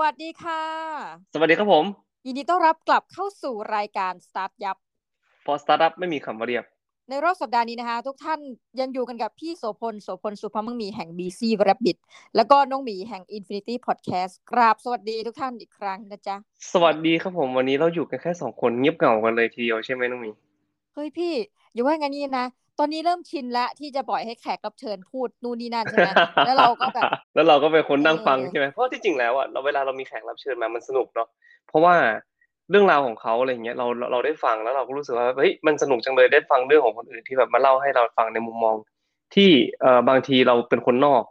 วัสดีค่ะ สวัสดีครับผม ยินดีต้อนรับกลับเข้าสู่รายการ Start ยับพอสตาร์ทอัพไม่มีคำว่าเรียบ ในรอบสัปดาห์นี้นะคะ ทุกท่านยังอยู่กันกับพี่โสพล โสพล สุภาพมังมีแห่ง BC Rabbit แล้วก็น้องหมีแห่ง Infinity Podcast กราบสวัสดีทุกท่านอีกครั้งนะจ๊ะ สวัสดีครับผมวันนี้เราอยู่กันแค่สองคนเงียบเหงากันเลยทีเดียวใช่ไหมน้องหมี เฮ้ยพี่ อย่าว่างั้นนี่นะ ตอนนี้เริ่มชินแล้วที่จะปล่อยให้แขกรับเชิญพูดนู่นนี่นั่นใช่ไหมแล้วเราก็แบบแล้วเราก็เป็นคนนั่งฟังเออใช่ไหมเพราะที่จริงแล้วอะเราเวลาเรามีแขกรับเชิญมามันสนุกเนาะเพราะว่าเรื่องราวของเขาอะไรเงี้ยเราเราเราได้ฟังแล้วเราก็รู้สึกว่าเฮ้ยมันสนุกจังเลยได้ฟังเรื่องของคนอื่นที่แบบมาเล่าให้เราฟังในมุมมอง ที่เอ่อบางทีเราเป็นคนนอก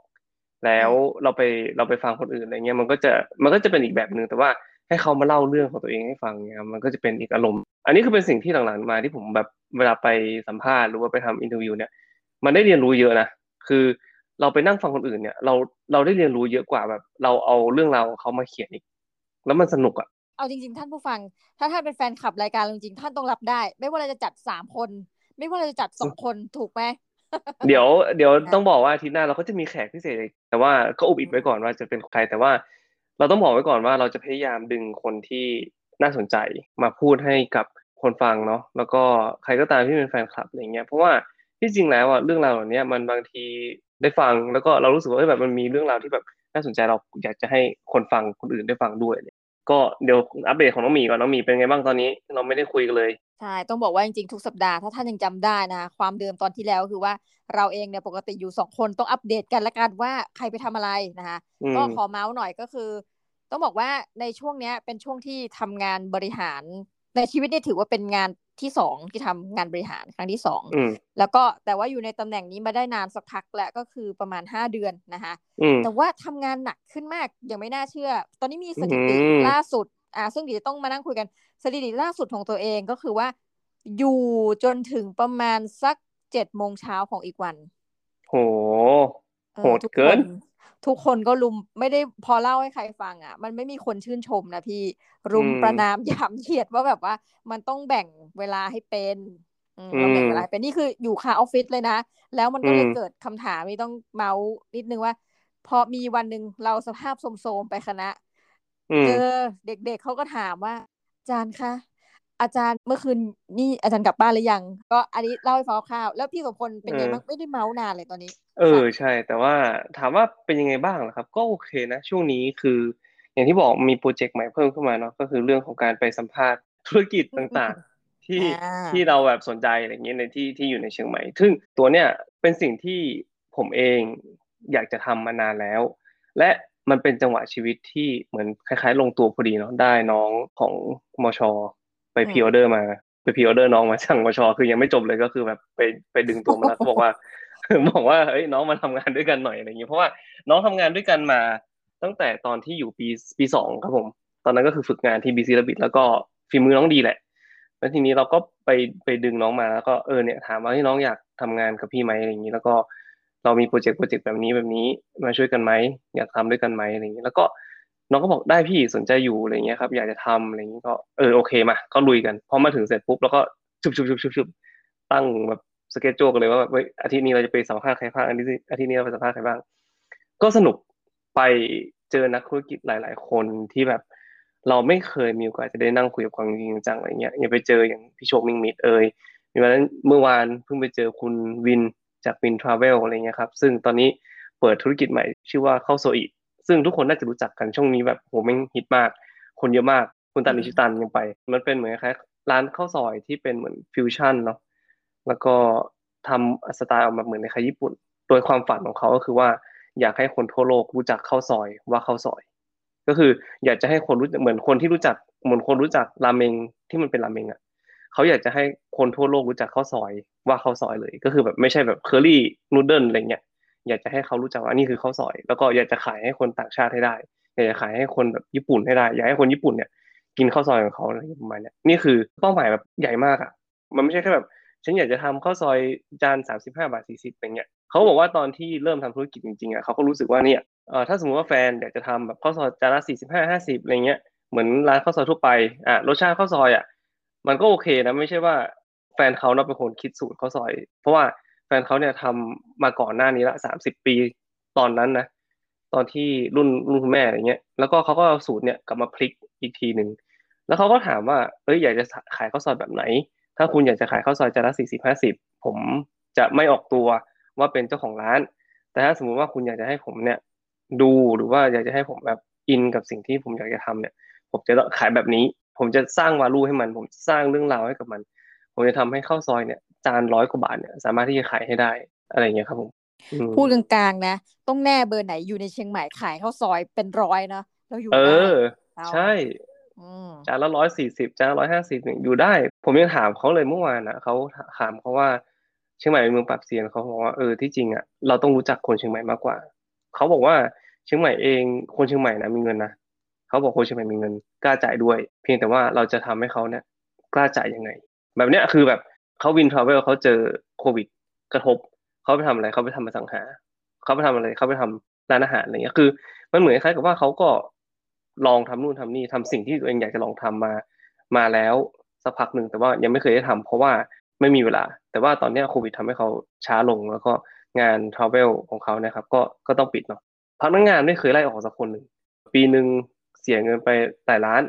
แล้วเราไปเราไปฟังคนอื่นอะไรเงี้ยมันก็จะมันก็จะเป็นอีกแบบหนึ่งแต่ว่า ให้เขามาเล่าเรื่องของตัวเองให้ฟังเนี่ยครับมันก็จะเป็นอีกอารมณ์ อันนี้คือเป็นสิ่งที่หลังๆมาที่ผมแบบเวลาไปสัมภาษณ์หรือว่าไปทำ interview เนี่ย มันได้เรียนรู้เยอะนะคือเราไปนั่งฟังคนอื่นเนี่ย เราเราได้เรียนรู้เยอะกว่าแบบ เราเอาเรื่องราวของเขามาเขียนอีก แล้วมันสนุกอะเอาจริง ๆ ท่านผู้ฟัง ถ้าท่านเป็นแฟนคลับรายการเราจริงๆท่านต้องรับได้ ไม่ว่าเราจะจัดสามคน ไม่ว่าเราจะจัดสองคนถูกไหมเดี๋ยวเดี๋ยวต้องบอกว่าอาทิตย์หน้าเราก็จะมีแขกพิเศษอีกแต่ว่าก็อุบอิบไว้ก่อนว่าจะเป็นใครแต่ว่า เราต้องบอกไว้ก่อนว่าเราจะพยายามดึงคนที่น่าสนใจมาพูดให้กับคนฟังเนาะแล้วก็ใครก็ตามที่เป็นแฟนคลับอะไรเงี้ยเพราะว่าที่จริงแล้วอะเรื่องราวเหล่านี้มันบางทีได้ฟังแล้วก็เรารู้สึกว่าแบบมันมีเรื่องราวที่แบบน่าสนใจเราอยากจะให้คนฟังคนอื่นได้ฟังด้วยเนี่ยก็เดี๋ยวอัปเดตของน้องหมีก่อนน้องหมีเป็นไงบ้างตอนนี้ เราไม่ได้คุยกันเลย ใช่ ต้องบอกว่าจริงๆ ทุกสัปดาห์ถ้าท่านยังจำได้นะคะความเดิมตอนที่แล้วคือว่าเราเองเนี่ยปกติอยู่สองคนต้องอัปเดตกันละกันว่าใครไปทำอะไรนะคะอืมก็ขอเมาส์หน่อยก็คือ ต้องบอกว่าในช่วงเนี้ยเป็นช่วงที่ทำงานบริหาร ในชีวิตเนี่ยถือว่าเป็นงานที่สองที่ทำงานบริหารครั้งที่สองอืมแล้วก็แต่ว่าอยู่ในตำแหน่งนี้มาได้นานสักพักแล้วก็คือประมาณห้าเดือนนะคะอืมแต่ว่าทำงานหนักขึ้นมากยังไม่น่าเชื่อ ตอนนี้มีสถิติอืมล่าสุดอ่าซึ่งเดี๋ยวจะต้องมานั่งคุยกัน สถิติล่าสุดของตัวเองก็คือว่า อยู่จนถึงประมาณสักเจ็ดโมงเช้าของอีกวัน โหเออโหดทุกเกิคนนทุกคนก็ลุมไม่ได้พอเล่าให้ใครฟังอะ มันไม่มีคนชื่นชมนะพี่ รุมอืมประนามหยามเหยียดว่าแบบว่า มันต้องแบ่งเวลาให้เป็นอืมเราแบ่งอืมเวลาให้เป็นนี่คืออยู่คาออฟฟิศเลยนะ แล้วมันก็เลยอืมเกิดคำถามที่ต้องเมาส์นิดนึงว่า พอมีวันหนึ่งเราสภาพโทรมๆไปคณะอืมเจอเด็กๆเขาก็ถามว่าอา จารย์คะอาจารย์เมื่อคืนนี่อาจารย์กลับบ้านหรือยัง ก็อันนี้เล่าให้ฟังคร่าวๆแล้วพี่สมพลเป็นไงเออบ้างไม่ได้เมาส์นานเลยตอนนี้ เออค่ะใช่ แต่ว่าถามว่าเป็นยังไงบ้างล่ะครับ ก็โอเคนะ ช่วงนี้คือ อย่างที่บอกมีโปรเจกต์ใหม่เพิ่มขึ้นมาเนาะก็คือเรื่องของการไปสัมภาษณ์ธุรกิจต่างๆ ที่อ่าที่เราแบบสนใจอะไรอย่างเงี้ยในที่ที่อยู่ในเชียงใหม่ ซึ่งตัวเนี้ยเป็นสิ่งที่ผมเองอยากจะทำมานานแล้ว และ มันเป็นจังหวะชีวิตที่เหมือนคล้าย ๆ ลงตัวพอดีเนาะได้น้องของมช ไป pre-order มา ไป pre-order น้องมาสั่งมช คือยังไม่จบเลยก็คือแบบไปไปดึงตัวมาแล้วก็บอกว่าบอกว่าเฮ้ยน้องมาทำงานด้วยกันหน่อยอะไรอย่างเงี้ยเพราะว่าน้องทำงานด้วยกันมา ตั้งแต่ตอนที่อยู่ปีปีสองครับผม ตอนนั้นก็คือฝึกงานที่ Busy Rabbit แล้วก็ฝีมือน้องดีแหละแล้วทีนี้เราก็ไปไปดึงน้องมาแล้วก็เออเนี่ยถามว่าที่น้องอยากทำงานกับพี่ไหมอะไรอย่างนี้ แล้วก็ เรามีโปรเจกต์โปรเจกต์แบบนี้แบบนี้มาช่วยกันไหมอยากทำด้วยกันไหมอะไรอย่างนี้แล้วก็น้องก็บอกได้พี่สนใจอยู่อะไรอย่างเงี้ยครับ อยากจะทำอะไรอย่างนี้ก็เออโอเคมา ก็ลุยกันพอมาถึงเสร็จปุ๊บแล้วก็ชุบชุบชุบชุบชุบตั้งแบบสเกจโจกันเลยว่าแบบเฮ้ยอาทิตย์นี้เราจะไปสัมภาษณ์ใครบ้างอาทิตย์นี้อาทิตย์นี้เราไปสัมภาษณ์ใครบ้าง ก็สนุกไปเจอนักธุรกิจหลาย ๆ คนที่แบบ เราไม่เคยมีโอกาสจะได้นั่งคุยกับความจริงจังอะไรเงี้ยอย่าไปเจออย่างพี่โชคมิงมิดเอ่ยมีวันนั้นเมื่อวานเพิ่งไปเจอคุณวิน จากวินทราเวลอะไรเงี้ยครับ ซึ่งตอนนี้เปิดธุรกิจใหม่ชื่อว่าข้าวโซอิซึ่งทุกคนน่าจะรู้จักกันช่วงนี้แบบโหแม่งฮิตมาก คนเยอะมาก คุณตันอิชิตันยังไป มันเป็นเหมือนคล้ายร้านข้าวซอยที่เป็นเหมือนฟิวชั่นเนาะ แล้วก็ทำสไตล์ออกมาเหมือนในคายญี่ปุ่น โดยความฝันของเขาก็คือว่าอยากให้คนทั่วโลกรู้จักข้าวซอยว่าข้าวซอย ก็คืออยากจะให้คนรู้เหมือนคนที่รู้จักเหมือนคนรู้จักราเมงที่มันเป็นราเมงอะ เขาอยากจะให้คนทั่วโลกรู้จักข้าวซอยว่าข้าวซอยเลย ก็คือแบบไม่ใช่แบบเคอรี่นูเดิลอะไรเงี้ยอยากจะให้เขารู้จักว่านี่คือข้าวซอย แล้วก็อยากจะขายให้คนต่างชาติให้ได้ อยากจะขายให้คนแบบญี่ปุ่นให้ได้ อยากให้คนญี่ปุ่นเนี่ยกินข้าวซอยของเขาอะไรประมาณเนี้ยนี่คือเป้าหมายแบบใหญ่มากอะ มันไม่ใช่แค่แบบฉันอยากจะทำข้าวซอยจานสามสิบห้าบาทสี่สิบอะไรเงี้ยเขาบอกว่าตอนที่เริ่มทำธุรกิจจริงๆอะเขาก็รู้สึกว่าเนี่ยเออถ้าสมมติว่าแฟนอยากจะทำแบบข้าวซอยจานละสี่สิบห้าห้าสิบอะไรเงี้ยเหมือนร้านข้าวซอยทั่วไปอะรสชาติข้าวซอยอะ มันก็โอเคนะไม่ใช่ว่าแฟนเขาเนาะเป็นคนคิดสูตรข้าวซอย เพราะว่าแฟนเขาเนี่ยทำมาก่อนหน้านี้ละสามสิบปีตอนนั้นนะตอนที่รุ่นรุ่นคุณแม่อะไรเงี้ยแล้วก็เขาก็เอาสูตรเนี่ยกลับมาพลิกอีกทีหนึ่งแล้วเขาก็ถามว่าเอ้ยอยากจะขายข้าวซอยแบบไหน ถ้าคุณอยากจะขายข้าวซอยจานละสี่สิบห้าสิบผมจะไม่ออกตัวว่าเป็นเจ้าของร้าน แต่ถ้าสมมุติว่าคุณอยากจะให้ผมเนี่ยดูหรือว่าอยากจะให้ผมแบบอินกับสิ่งที่ผมอยากจะทำเนี่ย ผมจะขายแบบนี้ ผมจะสร้างวาลูให้มัน ผมสร้างเรื่องราวให้กับมัน ผมจะทำให้ข้าวซอยเนี่ย จานร้อยกว่าบาทเนี่ยสามารถที่จะขายให้ได้อะไรเงี้ยครับผมพูดกลางๆนะต้องแน่เบอร์ไหนอยู่ในเชียงใหม่ขายข้าวซอยเป็นร้อยนะเราอยู่เออ ใช่จานละร้อยสี่สิบจานละร้อยห้าสิบเนี่ยอยู่ได้ ผมยังถามเขาเลยเมื่อวานอะเขาถามเขาว่าเชียงใหม่เป็นเมืองปรับเซียนเขาบอกว่าเออที่จริงอะเราต้องรู้จักคนเชียงใหม่มากกว่าเขาบอกว่าเชียงใหม่เองคนเชียงใหม่นะมีเงินนะ เขาบอกคนเชียงใหม่มีเงินกล้าจ่ายด้วย เพียงแต่ว่าเราจะทำให้เขาเนี่ยกล้าจ่ายยังไง แบบเนี้ยคือแบบเขาวินทราเวลเขาเจอโควิด กระทบเขาไปทำอะไรเขาไปทำมาสังหาเขาไปทำอะไรเขาไปทำร้านอาหารอะไรเงี้ยคือ มันเหมือนคล้ายกับว่าเขาก็ลองทำนู่นทำนี่ทำสิ่งที่ตัวเองอยากจะลองทำมา มาแล้วสักพักหนึ่งแต่ว่ายังไม่เคยได้ทำเพราะว่าไม่มีเวลา แต่ว่าตอนนี้โควิดทำให้เขาช้าลงแล้วก็งานทราเวลของเขานะครับ ก็ก็ต้องปิดเนาะพนักงานไม่เคยไล่ออกสักคนหนึ่งปีหนึ่ง เสียเงินไปหลายล้าน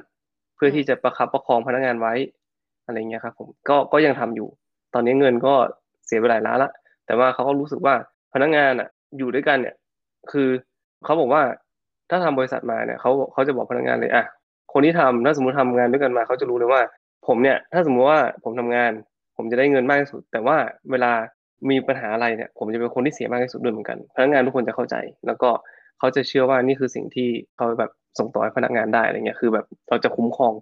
เพื่อที่จะประคับประคองพนักงานไว้อะไรเงี้ยครับผมก็ก็ยังทำอยู่ ตอนนี้เงินก็เสียไปหลายล้านละแต่ว่าเขาก็รู้สึกว่าพนักงานอะ อยู่ด้วยกันเนี่ย คือเขาบอกว่าถ้าทำบริษัทมาเนี่ยเขาเขาจะบอกพนักงานเลยอะคนที่ทำถ้าสมมติทำงานด้วยกันมาเขาจะรู้เลยว่า ผมเนี่ย ถ้าสมมติว่าผมทำงาน ผมจะได้เงินมากที่สุด แต่ว่าเวลามีปัญหาอะไรเนี่ย ผมจะเป็นคนที่เสียมากที่สุดด้วยเหมือนกันพนักงานทุกคนจะเข้าใจ แล้วก็เขาจะเชื่อว่านี่คือสิ่งที่เขาแบบ ส่งต่อให้พนักงานได้อะไรเงี้ยคือแบบเราจะคุ้มครอง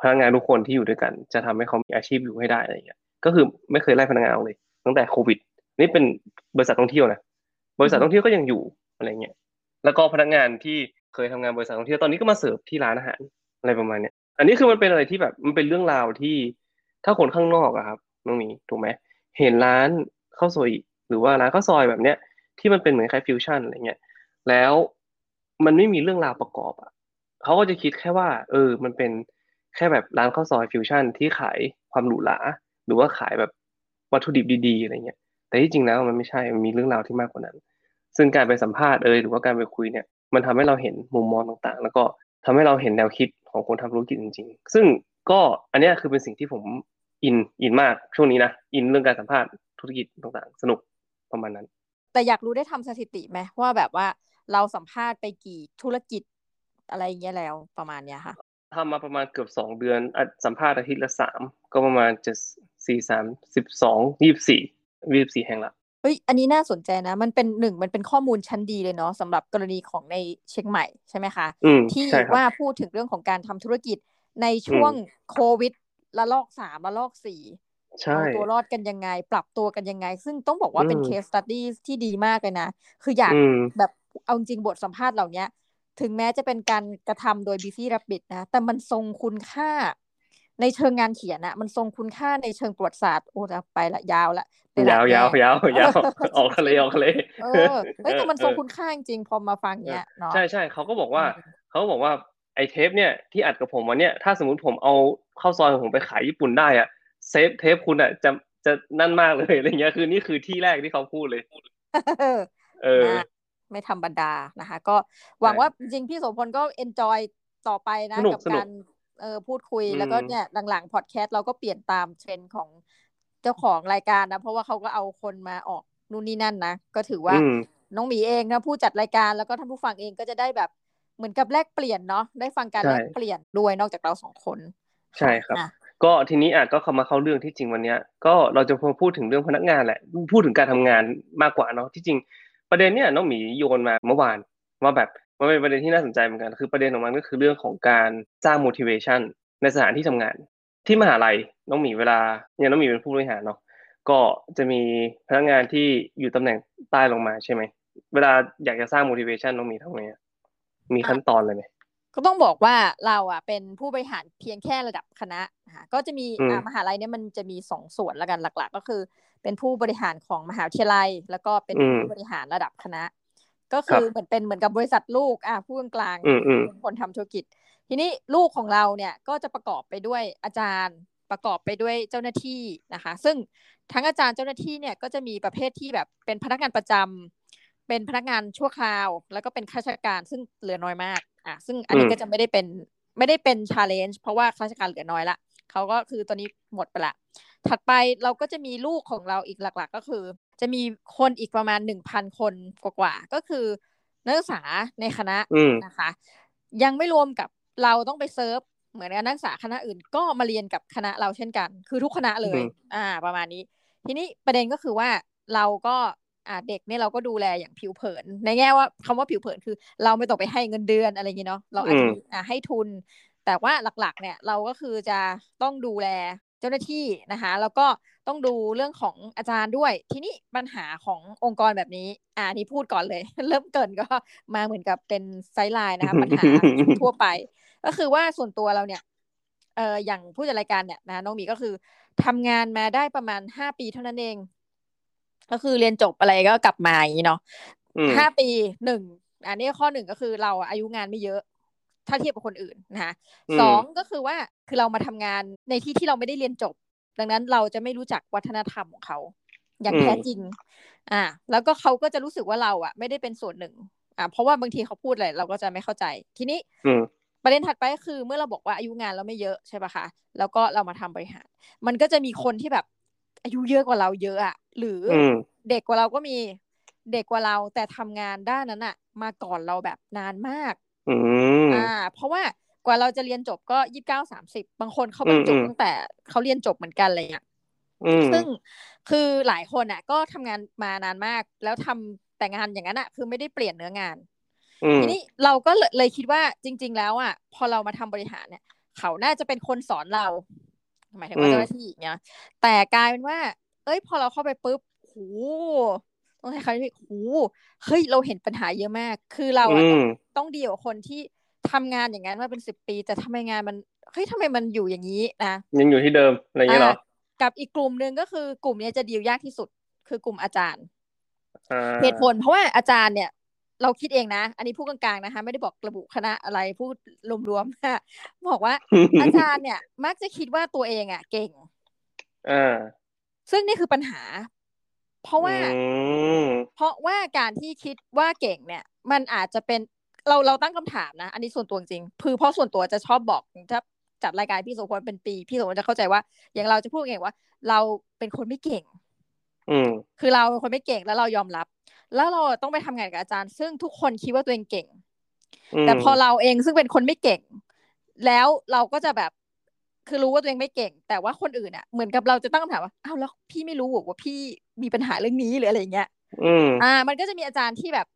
พนักงานทุกคนที่อยู่ด้วยกัน จะทำให้เขามีอาชีพอยู่ให้ได้อะไรเงี้ยก็คือไม่เคยไล่พนักงานเลย ตั้งแต่โควิด นี่เป็นบริษัทท่องเที่ยวนะบริษัทท่องเที่ยวก็ยังอยู่อะไรเงี้ยแล้วก็พนักงานที่เคยทำงานบริษัทท่องเที่ยวตอนนี้ก็มาเสิร์ฟที่ร้านอาหารอะไรประมาณเนี้ยอันนี้คือมันเป็นอะไรที่แบบมันเป็นเรื่องราวที่ถ้าคนข้างนอกอะครับน้องมีถูกไหมเห็นร้านข้าวซอยหรือว่าร้านข้าวซอยแบบเนี้ยที่มันเป็นเหมือนคล้ายฟิวชั่นอะไรเงี้ยแล้ว มันไม่มีเรื่องราวประกอบอะเขาก็จะคิดแค่ว่า เออ มันเป็นแค่แบบร้านข้าวซอยฟิวชั่นที่ขายความหรูหราหรือว่าขายแบบวัตถุดิบดีๆอะไรเงี้ย แต่ที่จริงแล้วมันไม่ใช่มันมีเรื่องราวที่มากกว่านั้น ซึ่งการไปสัมภาษณ์เอยหรือว่าการไปคุยเนี่ย มันทำให้เราเห็นมุมมองต่างๆ แล้วก็ทำให้เราเห็นแนวคิดของคนทำธุรกิจจริง ๆ ซึ่งก็อันนี้คือเป็นสิ่งที่ผมอินอินมากช่วงนี้นะอินเรื่องการสัมภาษณ์ธุรกิจต่างๆ สนุกประมาณนั้น แต่อยากรู้ได้ทำสถิติไหมว่าแบบว่า เราสัมภาษณ์ไปกี่ธุรกิจอะไรเงี้ยแล้วประมาณเนี้ยค่ะทำมาประมาณเกือบสองเดือนสัมภาษณ์อาทิตย์ละสามก็ประมาณจะสี่สามสิบสองยี่สิบสี่ยี่สิบสี่แห่งละเฮ้ยอันนี้น่าสนใจนะ มันเป็นหนึ่งมันเป็นข้อมูลชั้นดีเลยเนาะสำหรับกรณีของในเชียงใหม่ใช่ไหมคะที่ว่าพูดถึงเรื่องของการทำธุรกิจในช่วงโควิดระลอกสามระลอกสี่ เอาตัวรอดกันยังไง ปรับตัวกันยังไง ซึ่งต้องบอกว่าเป็น case study ที่ดีมากเลยนะ คืออยากแบบเอาจริงบทสัมภาษณ์เหล่านี้ถึงแม้จะเป็นการกระทำโดย Busy Rabbit นะ แต่มันทรงคุณค่า ในเชิงงานเขียนอะมันทรงคุณค่าในเชิงประวัติศาสตร์โอ้จะไปละยาวละยาวยาวยาวยาวออกทะเลออกทะเลเออเฮ้ยแต่มันทรงคุณค่าจริงพอมาฟังเนี้ยเนาะใช่ใช่เขาก็บอกว่าเขาบอกว่าไอ้เทปเนี่ยที่อัดกับผมวันเนี้ยถ้าสมมติผมเอาข้าวซอยของผมไปขายญี่ปุ่นได้อะ save เทปคุณอะจะจะนั่นมากเลยอะไรเงี้ย คือนี่คือที่แรกที่เขาพูดเลย เออ ไม่ธรรมดานะคะ ก็หวังว่าจริงพี่โสพลก็ enjoyต่อไปนะกับการเออพูดคุยแล้วก็เนี่ยหลังๆพอดแคสต์เราก็เปลี่ยนตามเทรนด์ของเจ้าของรายการนะ เพราะว่าเขาก็เอาคนมาออกนู่นนี่นั่นนะ ก็ถือว่าน้องหมีเองนะผู้จัดรายการแล้วก็ท่านผู้ฟังเองก็จะได้แบบเหมือนกับแลกเปลี่ยนเนาะได้ฟังการแลกเปลี่ยนด้วยนอกจากเราสองคน ใช่ครับ ก็ทีนี้อาจก็เข้ามาเข้าเรื่องที่จริงวันเนี้ย ก็เราจะพูดถึงเรื่องพนักงานแหละ พูดถึงการทำงานมากกว่าเนาะที่จริงประเด็นเนี้ยน้องหมีโยนมาเมื่อวานว่าแบบมันเป็นประเด็นที่น่าสนใจเหมือนกัน คือประเด็นของมันก็คือเรื่องของการสร้าง motivation ในสถานที่ทำงาน ที่มหาลัยน้องหมีเวลาเนี่ยน้องหมีเป็นผู้บริหารเนาะก็จะมีพนักงานที่อยู่ตำแหน่งใต้ลงมาใช่ไหมเวลาอยากจะสร้าง motivation น้องหมีทำไงมีขั้นตอนเลยไหม ก็ต้องบอกว่าเราอะเป็นผู้บริหารเพียงแค่ระดับคณะะก็จะมีมหาลัยเนี่ยมันจะมีสองส่วนละกันหลัก ๆ ก็คือ เป็นผู้บริหารของมหาวิทยาลัย แล้วก็เป็นผู้บริหารระดับคณะ ก็คือเหมือนเป็นเหมือนกับบริษัทลูกอะผู้กลางคนทำธุรกิจ ทีนี้ลูกของเราเนี่ยก็จะประกอบไปด้วยอาจารย์ประกอบไปด้วยเจ้าหน้าที่นะคะ ซึ่งทั้งอาจารย์เจ้าหน้าที่เนี่ยก็จะมีประเภทที่แบบเป็นพนักงานประจำเป็นพนักงานชั่วคราว แล้วก็เป็นข้าราชการซึ่งเหลือน้อยมาก อะซึ่งอันนี้ก็จะไม่ได้เป็นไม่ได้เป็นชาเลนจ์เพราะว่าข้าราชการเหลือน้อยละเขาก็คือตอนนี้หมดไปละ ถัดไปเราก็จะมีลูกของเราอีกหลัก ๆ ก็คือ จะมีคนอีกประมาณหนึ่งพันคนกว่าๆก็คือนักศึกษาในคณะนะคะ ยังไม่รวมกับเราต้องไปเซิร์ฟเหมือนกับนักศึกษาคณะอื่นก็มาเรียนกับคณะเราเช่นกัน คือทุกคณะเลย อ่า ประมาณนี้ ทีนี้ประเด็นก็คือว่าเราก็ อ่าเด็กเนี่ยเราก็ดูแลอย่างผิวเผิน ในแง่ว่าคำว่าผิวเผินคือ เราไม่ต้องไปให้เงินเดือนอะไรอย่างเงี้เนาะเราอาจจะอ่าให้ทุน แต่ว่าหลักๆ เนี่ยเราก็คือจะต้องดูแลเจ้าหน้าที่นะคะแล้วก็ต้องดูเรื่องของอาจารย์ด้วย ทีนี้ปัญหาขององค์กรแบบนี้ อ่านี่พูดก่อนเลย เริ่มเกินก็มาเหมือนกับเป็นไซไลน์นะคะปัญหาทั่วไป ก็คือว่าส่วนตัวเราเนี่ยเอออย่างผู้จัดรายการเนี่ยนะน้องมีก็คือทำงานมาได้ประมาณห้าปีเท่านั้นเอง ก็คือเรียนจบอะไรก็กลับมาอย่างนี้เนาะห้าปีหนึ่งอันนี้ข้อหนึ่งก็คือเราอายุงานไม่เยอะ ถ้าเทียบกับคนอื่นนะคะสองก็คือว่าคือเรามาทำงานในที่ที่เราไม่ได้เรียนจบ ดังนั้นเราจะไม่รู้จักวัฒนธรรมของเขา อย่างแท้จริง อ่า แล้วก็เขาก็จะรู้สึกว่าเราอะ ไม่ได้เป็นส่วนหนึ่ง อ่าเพราะว่าบางทีเขาพูดอะไรเราก็จะไม่เข้าใจ ทีนี้ประเด็นถัดไปก็คือเมื่อเราบอกว่าอายุงานเราไม่เยอะใช่ปะคะแล้วก็เรามาทำบริหาร มันก็จะมีคนที่แบบ อายุเยอะกว่าเราเยอะอะหรือเด็กกว่าเราก็มีเด็กกว่าเราแต่ทำงานด้านนั้นอะมาก่อนเราแบบนานมากอ่า เพราะว่ากว่าเราจะเรียนจบก็ยี่สิบเก้าสามสิบบางคนเขาบรรจุตั้งแต่เขาเรียนจบเหมือนกันอะไรเงี้ยซึ่งคือหลายคนอะ ก็ทำงานมานานมาก แล้วทำแต่งานอย่างนั้นอะ คือไม่ได้เปลี่ยนเนื้องาน ทีนี้เราก็เลยคิดว่าจริง ๆ แล้วอะ พอเรามาทำบริหารเนี่ย เขาน่าจะเป็นคนสอนเรา หมายถึงว่าเจ้าหน้าที่เนี่ยแต่กลายเป็นว่า เอ้ย พอเราเข้าไปปุ๊บโหต้องใช้คำที่โหเฮ้ยเราเห็นปัญหาเยอะมาก คือเราอะต้องดีกับคนที่ทำงานอย่างนั้นมาเป็นสิบปี แต่ทำไมงานมันเฮ้ยทำไมมันอยู่อย่างนี้นะยังอยู่ที่เดิมอะไรอย่างเงี้ยหรอกับอีกกลุ่มหนึ่งก็คือกลุ่มนี้จะดีลยากที่สุด คือกลุ่มอาจารย์เหตุผลเพราะว่าอาจารย์เนี่ย เราคิดเองนะ อันนี้พูดกลางๆนะคะ ไม่ได้บอกระบุคณะอะไรพูดรวมๆบอกว่า อาจารย์เนี่ย มักจะคิดว่าตัวเองอะ เก่งอ่าซึ่งนี่คือปัญหา เพราะว่าเพราะว่าการที่คิดว่าเก่งเนี่ย มันอาจจะเป็นเราเราตั้งคำถามนะ อันนี้ส่วนตัวจริงคือเพราะส่วนตัวจะชอบบอกถ้าจัดรายการพี่โสพลเป็นปี พี่โสพลจะเข้าใจว่า อย่างเราจะพูดเองว่า เราเป็นคนไม่เก่ง อืมคือเราเป็นคนไม่เก่งแล้วเรายอมรับ แล้วเราต้องไปทำงานกับอาจารย์ ซึ่งทุกคนคิดว่าตัวเองเก่ง แต่พอเราเองซึ่งเป็นคนไม่เก่ง แล้วเราก็จะแบบคือรู้ว่าตัวเองไม่เก่ง แต่ว่าคนอื่นอะเหมือนกับเราจะตั้งคำถามว่าอ้าวแล้วพี่ไม่รู้ว่าพี่มีปัญหาเรื่องนี้หรืออะไรอย่างเงี้ยอืมอ่า มันก็จะมีอาจารย์ที่แบบ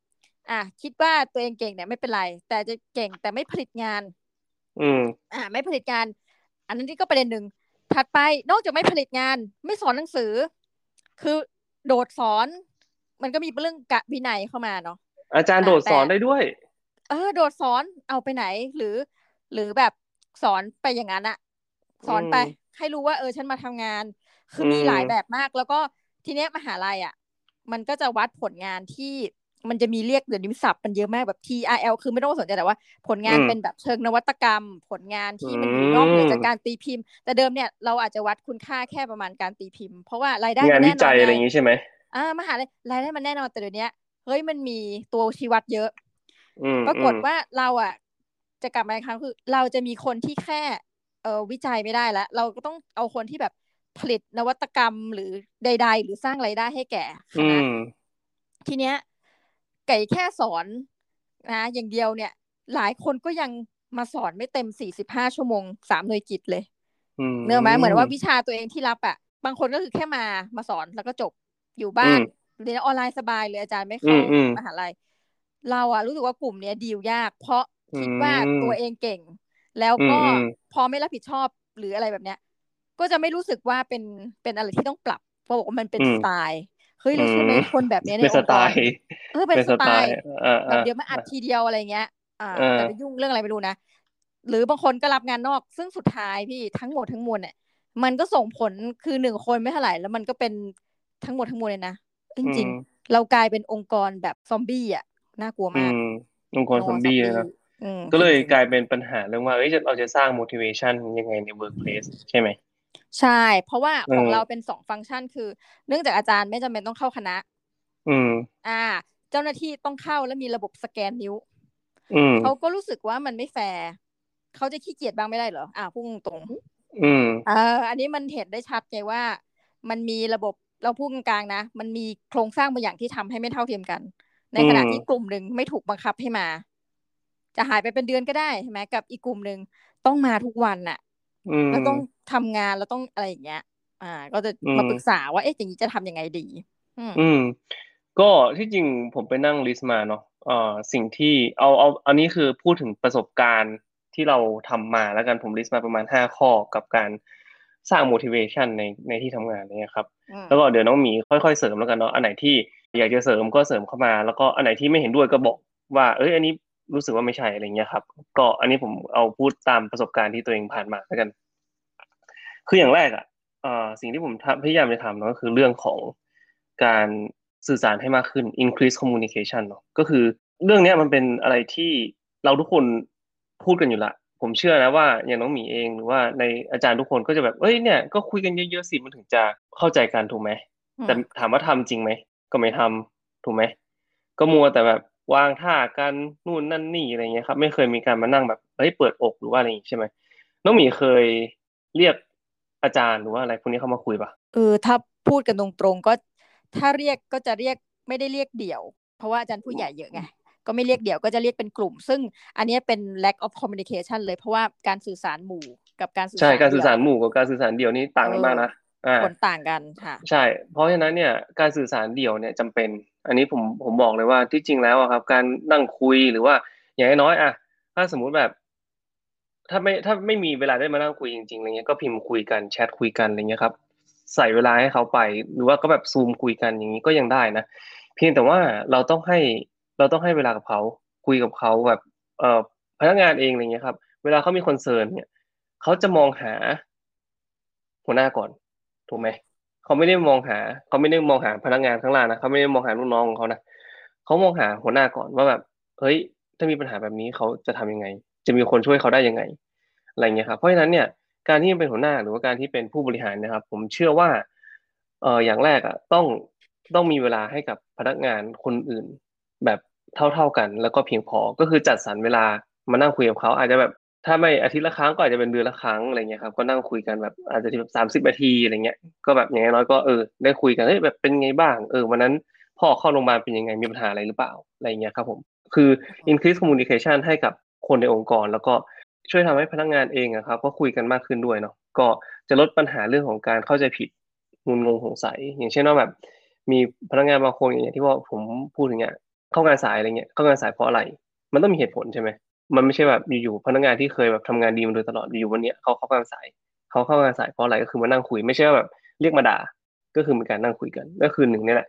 อะคิดว่าตัวเองเก่งเนี่ยไม่เป็นไร แต่จะเก่งแต่ไม่ผลิตงาน อืมอ่า ไม่ผลิตงาน อันนั้นที่ก็ประเด็นหนึ่งถัดไปนอกจากไม่ผลิตงาน ไม่สอนหนังสือ คือโดดสอน มันก็มีเรื่องกะวินัยเข้ามาเนาะอาจารย์โดดสอนได้ด้วย เออ โดดสอนเอาไปไหนหรือ หรือแบบสอนไปอย่างนั้นอะสอนไป ให้รู้ว่าเออฉันมาทำงาน คือมีหลายแบบมาก แล้วก็ทีเนี้ยมหาลัยอะมันก็จะวัดผลงานที่มันจะมีเรียกเดี๋ยวนี้ศัพท์มันเยอะมากแบบ TRL คือไม่ต้องสนใจแต่ว่า ผลงานเป็นแบบเชิงนวัตกรรม ผลงานที่มันอยู่นอกเหนือจากการตีพิมพ์ แต่เดิมเนี่ยเราอาจจะวัดคุณค่าแค่ประมาณการตีพิมพ์ เพราะว่ารายได้งานวิจัยอะไรอย่างนี้ใช่ไหม อ่ามหาลัยรายได้มันแน่นอนแต่เดี๋ยวนี้เฮ้ยมันมีตัวชี้วัดเยอะปรากฏว่าเราอะ จะกลับมาอีกครั้งคือ เราจะมีคนที่แค่เออวิจัยไม่ได้แล้ว เราก็ต้องเอาคนที่แบบผลิตนวัตกรรมหรือใด ๆ หรือสร้างไรายได้ให้แก่คณะทีเนี้ย ไก่แค่สอนนะอย่างเดียวเนี่ย หลายคนก็ยังมาสอนไม่เต็มสี่สิบห้าชั่วโมงสามหน่วยกิจเลยเนื้อไหมเหมือนว่าวิชาตัวเองที่รับอะบางคนก็คือแค่มามาสอนแล้วก็จบ อยู่บ้านเรียนออนไลน์สบายเลยอาจารย์ไม่เข้ามหาลัย เราอะรู้สึกว่ากลุ่มเนี้ยดีลยาก เพราะคิดว่าตัวเองเก่ง แล้วก็พอไม่รับผิดชอบหรืออะไรแบบเนี้ย ก็จะไม่รู้สึกว่าเป็นเป็นอะไรที่ต้องปรับเพราะบอกว่ามันเป็นสไตล์เฮ้ยเราใช่ไหมคนแบบนี้ในองค์กรเออเป็นสไตล์แบบเดี๋ยวมาอัดทีเดียวอะไรเงี้ย อ่าแต่ไปยุ่งเรื่องอะไรไม่รู้นะหรือบางคนก็รับงานนอกซึ่งสุดท้ายพี่ทั้งหมดทั้งมวลเนี่ยมันก็ส่งผลคือหนึ่งคนไม่เท่าไหร่แล้วมันก็เป็น ทั้งหมดทั้งมวลเลยนะจริงๆเรากลายเป็นองค์กรแบบซอมบี้อะน่ากลัวมากองค์กรซอมบี้เลยนะก็เลยกลายเป็นปัญหาเรื่องว่าเอ้ยเราจะสร้าง motivation ยังไงใน workplace ใช่ไหมใช่ เพราะว่าของเราเป็นสองฟังก์ชันคือ เนื่องจากอาจารย์ไม่จำเป็นต้องเข้าคณะ อืม อ่า เจ้าหน้าที่ต้องเข้าแล้วมีระบบสแกนนิ้วเขาก็รู้สึกว่ามันไม่แฟร์เขาจะขี้เกียจบ้างไม่ได้เหรออ่าพุ่งตรงอืมเอออันนี้มันเห็นได้ชัดไงว่า มันมีระบบ เราพูดกลางๆนะ มันมีโครงสร้างบางอย่างที่ทำให้ไม่เท่าเทียมกัน ในขณะที่กลุ่มหนึ่งไม่ถูกบังคับให้มา จะหายไปเป็นเดือนก็ได้ใช่ไหมกับอีกกลุ่มหนึ่งต้องมาทุกวันน่ะแล้วต้องทำงานแล้วต้องอะไรอย่างเงี้ย อ่า ก็จะมาปรึกษาว่าเอ๊ะอย่างนี้จะทํำยังไงดี อืมก็ที่จริงผมไปนั่งลิสต์มาเนาะเอ่อสิ่งที่เอาเอาอันนี้คือพูดถึงประสบการณ์ที่เราทำมาแล้วกันผมลิสต์มาประมาณห้าข้อกับการสร้าง motivation ในในที่ทำงานเนี่ยครับ แล้วก็เดี๋ยวน้องหมีค่อยๆเสริมแล้วกันเนาะอันไหนที่อยากจะเสริมก็เสริมเข้ามา แล้วก็อันไหนที่ไม่เห็นด้วยก็บอกว่า เอ้ยอันนี้รู้สึกว่าไม่ใช่อะไรเงี้ยครับ ก็อันนี้ผมเอาพูดตามประสบการณ์ที่ตัวเองผ่านมาแล้วกัน คืออย่างแรกอะสิ่งที่ผมพยายามจะทำเนาะก็คือเรื่องของการสื่อสารให้มากขึ้น increase communication เนาะก็คือเรื่องนี้มันเป็นอะไรที่เราทุกคนพูดกันอยู่ละ ผมเชื่อนะว่าอย่างน้องหมีเองหรือว่าในอาจารย์ทุกคนก็จะแบบเอ้ยเนี่ยก็คุยกันเยอะๆสิมันถึงจะ เข้าใจกันถูกไหมแต่ถามว่าทำจริงไหมก็ไม่ทำถูกไหมก็มัวแต่แบบวางท่ากันนู่นนั่นนี่อะไรเงี้ยครับ ไม่เคยมีการมานั่งแบบเฮ้ยเปิดอกหรือว่าอะไรอย่างนี้ใช่ไหมน้องหมีเคยเรียกอาจารย์หรือว่าอะไรพวกนี้เข้ามาคุยปะเออถ้าพูดกันตรงๆก็ ถ้าเรียกก็จะเรียกไม่ได้เรียกเดี่ยว เพราะว่าอาจารย์ผู้ใหญ่เยอะไงก็ไม่เรียกเดี่ยวก็จะเรียกเป็นกลุ่ม ซึ่งอันนี้เป็น lack of communication เลยเพราะว่าการสื่อสารหมู่กับการสื่อสารใช่การสื่อสารหมู่กับการสื่อสารเดี่ยวนี่ต่างกันมากนะ ผลต่างกันค่ะ ใช่ เพราะฉะนั้นเนี่ยการสื่อสารเดี่ยวเนี่ยจำเป็น อันนี้ผมผมบอกเลยว่าที่จริงแล้วครับ การนั่งคุยหรือว่าอย่างน้อยอะถ้าสมมุติแบบ ถ้าไม่ถ้าไม่มีเวลาได้มานั่งคุยจริงๆอะไรเงี้ยก็พิมพ์คุยกันแชทคุยกันอะไรเงี้ยครับ ใส่เวลาให้เขาไป หรือว่าก็แบบซูมคุยกันอย่างนี้ก็ยังได้นะเพียงแต่ว่าเราต้องให้เราต้องให้เวลากับเขาคุยกับเขาแบบเอ่อพนักงานเองอะไรเงี้ยครับ เวลาเขามี concern เนี่ยเขาจะมองหาหัวหน้าก่อน ถูกไหมเขาไม่ได้มองหาเขาไม่ได้มองหาพนักงานข้างล่างนะเขาไม่ได้มองหาลูกน้องของเขานะเขามองหาหัวหน้าก่อนว่าแบบเฮ้ย ถ้ามีปัญหาแบบนี้เขาจะทำยังไง จะมีคนช่วยเขาได้ยังไงอะไรเงี้ยครับเพราะฉะนั้นเนี่ยการที่เป็นหัวหน้าหรือว่าการที่เป็นผู้บริหารนะครับ ผมเชื่อว่าเอออย่างแรกอะต้องต้องมีเวลาให้กับพนักงานคนอื่น แบบเท่าๆกัน แล้วก็เพียงพอก็คือจัดสรรเวลามานั่งคุยกับเขาอาจจะแบบ ถ้าไม่อาทิตย์ละครั้งก็อาจจะเป็นเดือนละครั้งอะไรเงี้ยครับก็นั่งคุยกันแบบอาจจะแบบสามสิบนาทีอะไรเงี้ยก็แบบอย่างน้อยก็เออได้คุยกันเฮ้ยแบบเป็นไงบ้างเออวันนั้นพ่อเข้าโรงพยาบาลเป็นยังไงมีปัญหาอะไรหรือเปล่าอะไรเงี้ยครับผมคือ increase communication ให้กับคนในองค์กร แล้วก็ช่วยทำให้พนักงานเองอะครับก็คุยกันมากขึ้นด้วยเนาะก็จะลดปัญหาเรื่องของการเข้าใจผิดงุนงงสงสัย อย่างเช่นว่าแบบ มีพนักงานบางคนอย่างที่ว่าผมพูดถึงเนี้ยเข้างานสายอะไรเงี้ยเข้างานสายเพราะอะไร มันต้องมีเหตุผลใช่ไหม มันไม่ใช่แบบอยู่ๆพนักงานที่เคยแบบทำงานดีมาโดยตลอดอยู่วันเนี้ยเขาเข้างานสายเขาเข้างานสายเพราะอะไรก็คือมานั่งคุย ไม่ใช่แบบเรียกมาด่าก็คือมีการนั่งคุยกันก็คือหนึ่งนี่แหละ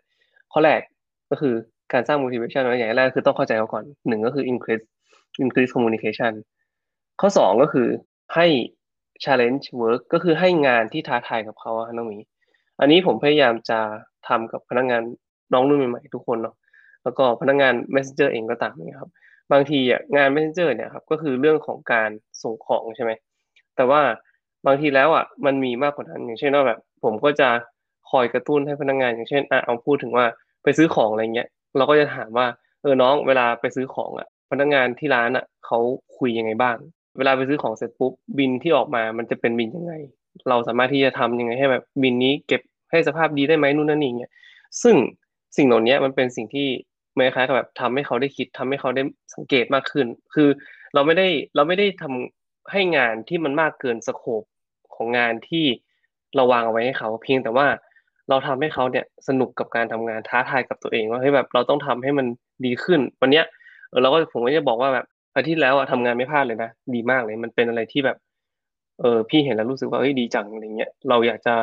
ข้อแรกก็คือการสร้าง motivation อย่างแรกคือต้องเข้าใจเขาก่อนหนึ่งก็คือ increase increase communication ข้อสองก็คือให้ challenge work ก็คือให้งานที่ท้าทายกับเขาน้องมี อันนี้ผมพยายามจะทำกับพนักงานน้องรุ่นใหม่ๆทุกคนเนาะแล้วก็พนักงาน messenger เองก็ตามนี่ครับ บางทีอะงาน messenger เนี่ยครับก็คือเรื่องของการส่งของใช่ไหมแต่ว่าบางทีแล้วอะมันมีมากกว่านั้นอย่างเช่นว่าแบบ ผมก็จะคอยกระตุ้นให้พนักงาน อย่างเช่นอะเอาพูดถึงว่าไปซื้อของอะไรเงี้ยเราก็จะถามว่าเออน้องเวลาไปซื้อของอะพนักงานที่ร้านอะเขาคุยยังไงบ้าง เวลาไปซื้อของเสร็จปุ๊บบินที่ออกมามันจะเป็นบินยังไง เราสามารถที่จะทำยังไงให้แบบบินนี้เก็บให้สภาพดีได้ไหมนู่นนั่นนี่เงี้ยซึ่งสิ่งเหล่านี้มันเป็นสิ่งที่ ไม่คล้ายกับแบบทำให้เขาได้คิดทำให้เขาได้สังเกตมากขึ้น คือเราไม่ได้เราไม่ได้ทำให้งานที่มันมากเกินสโคปของงานที่เราวางเอาไว้ให้เขา เพียงแต่ว่าเราทำให้เขาเนี่ยสนุกกับการทำงานท้าทายกับตัวเองว่าเฮ้ยแบบเราต้องทำให้มันดีขึ้น วันเนี้ยเออเราก็ผมก็จะบอกว่าแบบอาทิตย์แล้วอะทำงานไม่พลาดเลยนะดีมากเลย มันเป็นอะไรที่แบบ เออพี่เห็นแล้วรู้สึกว่าเฮ้ยดีจังอะไรเงี้ยเราอยากจะ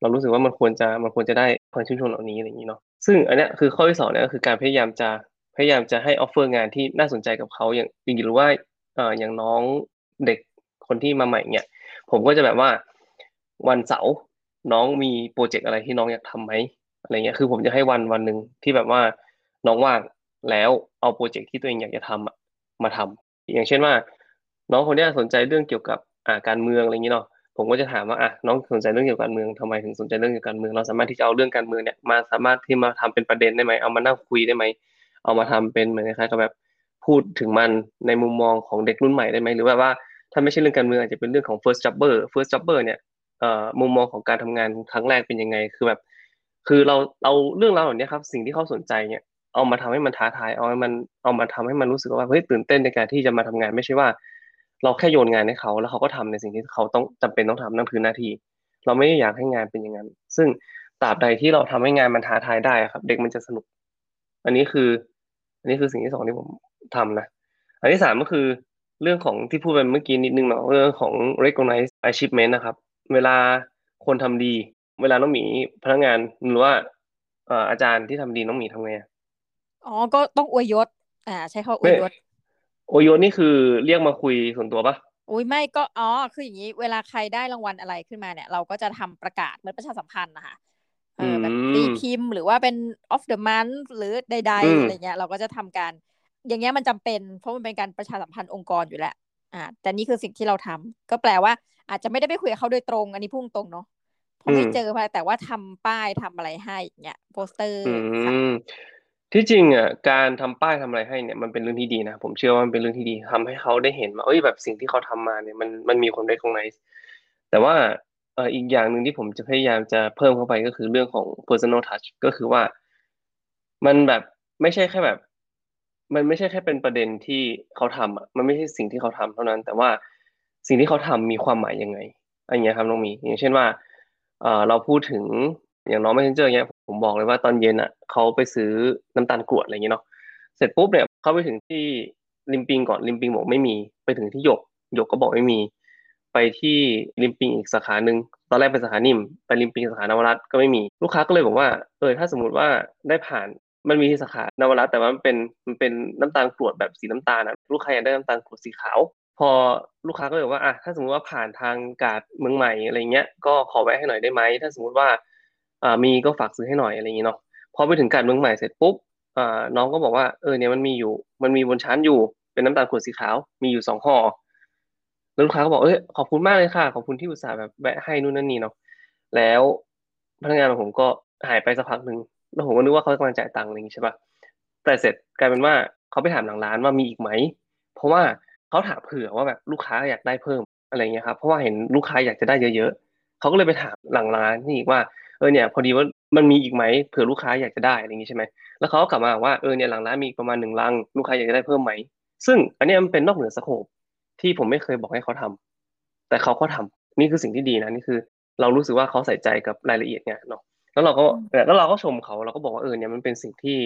เรารู้สึกว่ามันควรจะมันควรจะได้ความชื่นชมเหล่านี้อะไรอย่างนี้เนาะ ซึ่งอันนี้คือข้อที่สองเนี่ยก็คือการพยายามจะพยายามจะให้ offer งานที่น่าสนใจกับเขาอย่างอย่างหรือว่าเอ่ออย่างน้องเด็กคนที่มาใหม่เนี่ย ผมก็จะแบบว่าวันเสาร์น้องมี project อะไรที่น้องอยากทำไหมอะไรเงี้ยคือผมจะให้วันวันหนึ่งที่แบบว่าน้องว่างแล้วเอา project ที่ตัวเองอยากจะทำมาทำอย่างเช่นว่า น้องคนนี้สนใจเรื่องเกี่ยวกับอ่าการเมืองอะไรอย่างนี้เนาะ ผมก็จะถามว่าอะน้องสนใจเรื่องเกี่ยวกับการเมืองทำไมถึงสนใจเรื่องเกี่ยวกับการเมือง เราสามารถที่จะเอาเรื่องการเมืองเนี่ยมาสามารถที่มาทำเป็นประเด็นได้ไหมเอามานั่งคุยได้ไหมเอามาทำเป็นเหมือนคล้ายๆกับแบบพูดถึงมันในมุมมองของเด็กรุ่นใหม่ได้ไหมหรือว่าว่าถ้าไม่ใช่เรื่องการเมืองอาจจะเป็นเรื่องของ first jobber first jobber เนี่ยเอ่อมุมมองของการทำงานครั้งแรกเป็นยังไงคือแบบ คือเราเราเรื่องราวเหล่านี้ครับสิ่งที่เขาสนใจเนี่ยเอามาทำให้มันท้าทายเอาให้มันเอามาทำให้มันรู้สึกว่าเฮ้ยตื่นเต้นในการที่จะมาทำงานไม่ใช่ว่า เราแค่โยนงานให้เขาแล้วเขาก็ทำในสิ่งที่เขาต้องจำเป็นต้องทำนั่นคือหน้าที่ เราไม่ได้อยากให้งานเป็นอย่างนั้น ซึ่งตราบใดที่เราทำให้งานมันท้าทายได้ครับ เด็กมันจะสนุก อันนี้คือ อันนี้คือสิ่งที่สองที่ผมทำนะ อันที่สามก็คือเรื่องของที่พูดไปเมื่อกี้นิดนึงเนาะเรื่องของ recognize achievement นะครับ เวลาคนทำดี เวลาน้องหมีพนักงานหรือว่าอาจารย์ที่ทำดีน้องหมีทำไงอ๋อก็ต้องอวยยศ อ่า ใช้คำอวยยศ อวยยศนี่คือเรียกมาคุยส่วนตัวปะอุ้ยไม่ก็อ๋อคืออย่างนี้เวลาใครได้รางวัลอะไรขึ้นมาเนี่ย เราก็จะทำประกาศเหมือนประชาสัมพันธ์นะคะเออแบบตีพิมพ์หรือว่าเป็น of the month หรือใดๆอะไรเงี้ย เราก็จะทำการ อย่างเงี้ยมันจำเป็น เพราะมันเป็นการประชาสัมพันธ์องค์กรอยู่แล้วอ่าแต่นี่คือสิ่งที่เราทำก็แปลว่า อาจจะไม่ได้ไปคุยกับเขาโดยตรง อันนี้พุ่งตรงเนาะพอไม่เจอไปแต่ว่าทำป้ายทำอะไรให้เนี่ยโปสเตอร์ ที่จริงอะการทำป้ายทำอะไรให้เนี่ยมันเป็นเรื่องที่ดีนะ ผมเชื่อว่ามันเป็นเรื่องที่ดีทำให้เขาได้เห็นว่าเอ้ยแบบสิ่งที่เขาทำมาเนี่ยมันมันมีคนได้คงไนแต่ว่าเอ่ออีกอย่างหนึ่งที่ผมจะพยายามจะเพิ่มเข้าไปก็คือเรื่องของ personal touch ก็คือว่า มันแบบไม่ใช่แค่แบบ มันไม่ใช่แค่เป็นประเด็นที่เขาทำอะมันไม่ใช่สิ่งที่เขาทำเท่านั้น แต่ว่าสิ่งที่เขาทำมีความหมายยังไงอันนี้ครับน้องมี อย่างเช่นว่าเอ่อเราพูดถึง อย่างน้องไม่เซนเจอเงี้ยผมบอกเลยว่าตอนเย็นอะเขาไปซื้อน้ำตาลกรวดอะไรเงี้ยเนาะเสร็จปุ๊บเนี่ยเขาไปถึงที่ริมปิงก่อนริมปิงบอกไม่มี ไปถึงที่หยกหยกก็บอกไม่มี ไปที่ริมปิงอีกสาขาหนึ่งตอนแรกเป็นสาขานิ่มไปริมปิงสาขานวรัตก็ไม่มีลูกค้าก็เลยบอกว่าเออถ้าสมมติว่าได้ผ่านมันมีสาขานวรัตแต่ว่ามันเป็นมันเป็นน้ำตาลกรวดแบบสีน้ำตาลนะลูกค้าอยากได้น้ำตาลกรวดสีขาว พอลูกค้าก็เลยว่าอะถ้าสมมติว่าผ่านทางกาดเมืองใหม่อะไรเงี้ยก็ขอแวะให้หน่อยได้ไหมถ้าสมมติว่า อ่ามีก็ฝากซื้อให้หน่อยอะไรอย่างนี้เนาะพอไปถึงการเมืองใหม่เสร็จปุ๊บอ่าน้องก็บอกว่าเออเนี่ยมันมีอยู่ มันมีบนชั้นอยู่เป็นน้ำตาลขวดสีขาวมีอยู่สองห่อแล้วลูกค้าก็บอกเออขอบคุณมากเลยค่ะ ขอบคุณที่อุตส่าห์แบบแวะให้นู่นนั่นนี่เนาะแล้วพนักงานของผมก็หายไปสักพักหนึ่งแล้วผมก็นึกว่าเขากำลังจ่ายตังค์อะไรอย่างนี้ใช่ปะแต่เสร็จกลายเป็นว่าเขาไปถามหลังร้านว่ามีอีกไหม เพราะว่าเขาถามเผื่อว่าแบบลูกค้าอยากได้เพิ่มอะไรเงี้ยครับเพราะว่าเห็นลูกค้าอยากจะได้เยอะๆเขาก็เลยไปถามหลังร้านนี่ว่า เออเนี่ยพอดีว่ามันมีอีกไหมเผื่อลูกค้าอยากจะได้อะไรอย่างนี้ใช่ไหมแล้วเขาก็กลับมาว่าเออเนี่ยหลังร้านมีประมาณหนึ่งลังลูกค้าอยากจะได้เพิ่มไหมซึ่งอันนี้มันเป็นนอกเหนือสโคปที่ผมไม่เคยบอกให้เขาทำแต่เขาก็ทำนี่คือสิ่งที่ดีนะนี่คือ เรารู้สึกว่าเขาใส่ใจกับรายละเอียดเนี่ยเนาะแล้วเราก็แล้วเราก็ชมเขาเราก็บอกว่าเออเนี่ยมันเป็นสิ่งที่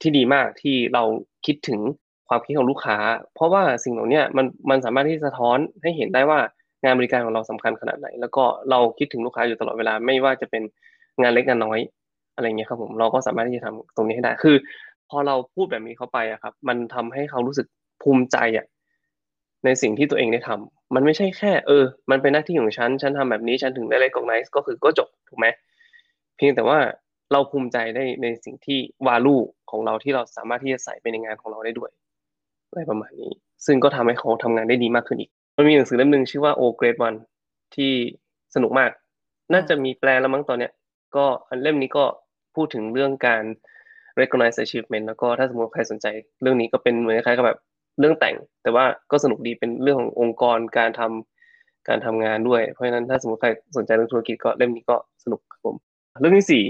ที่ดีมากที่เราคิดถึงความคิดของลูกค้า เพราะว่าสิ่งเหล่านี้มันมันสามารถที่จะสะท้อนให้เห็นได้ว่า งานบริการของเราสำคัญขนาดไหน แล้วก็เราคิดถึงลูกค้าอยู่ตลอดเวลาไม่ว่าจะเป็นงานเล็กงานน้อยอะไรเงี้ยครับผมเราก็สามารถที่จะทำตรงนี้ให้ได้ คือ พอเราพูดแบบนี้เข้าไปอะครับ มันทำให้เขารู้สึกภูมิใจอะในสิ่งที่ตัวเองได้ทำมันไม่ใช่แค่ เออ มันเป็นหน้าที่ของฉัน ฉันทำแบบนี้ฉันถึงได้เลกองไนซ์ก็คือก็จบถูกไหมเพียงแต่ว่าเราภูมิใจได้ในสิ่งที่วาลูของเราที่เราสามารถที่จะใส่ไปในงานของเราได้ด้วยอะไรประมาณนี้ ซึ่งก็ทำให้เขาทำงานได้ดีมากขึ้นอีก มันมีหนังสือเล่มหนึ่งชื่อว่า O Grade One ที่สนุกมาก น่าจะมีแปลแล้วมั้งตอนเนี้ย ก็อันเล่มนี้ก็พูดถึงเรื่องการ recognize achievement แล้วก็ถ้าสมมติใครสนใจ เรื่องนี้ก็เป็นเหมือนคล้ายกับแบบเรื่องแต่ง แต่ว่าก็สนุกดีเป็นเรื่องขององค์กรการทำการทำงานด้วย เพราะฉะนั้นถ้าสมมติใครสนใจเรื่องธุรกิจก็เล่มนี้ก็สนุกครับผม เรื่องที่สี่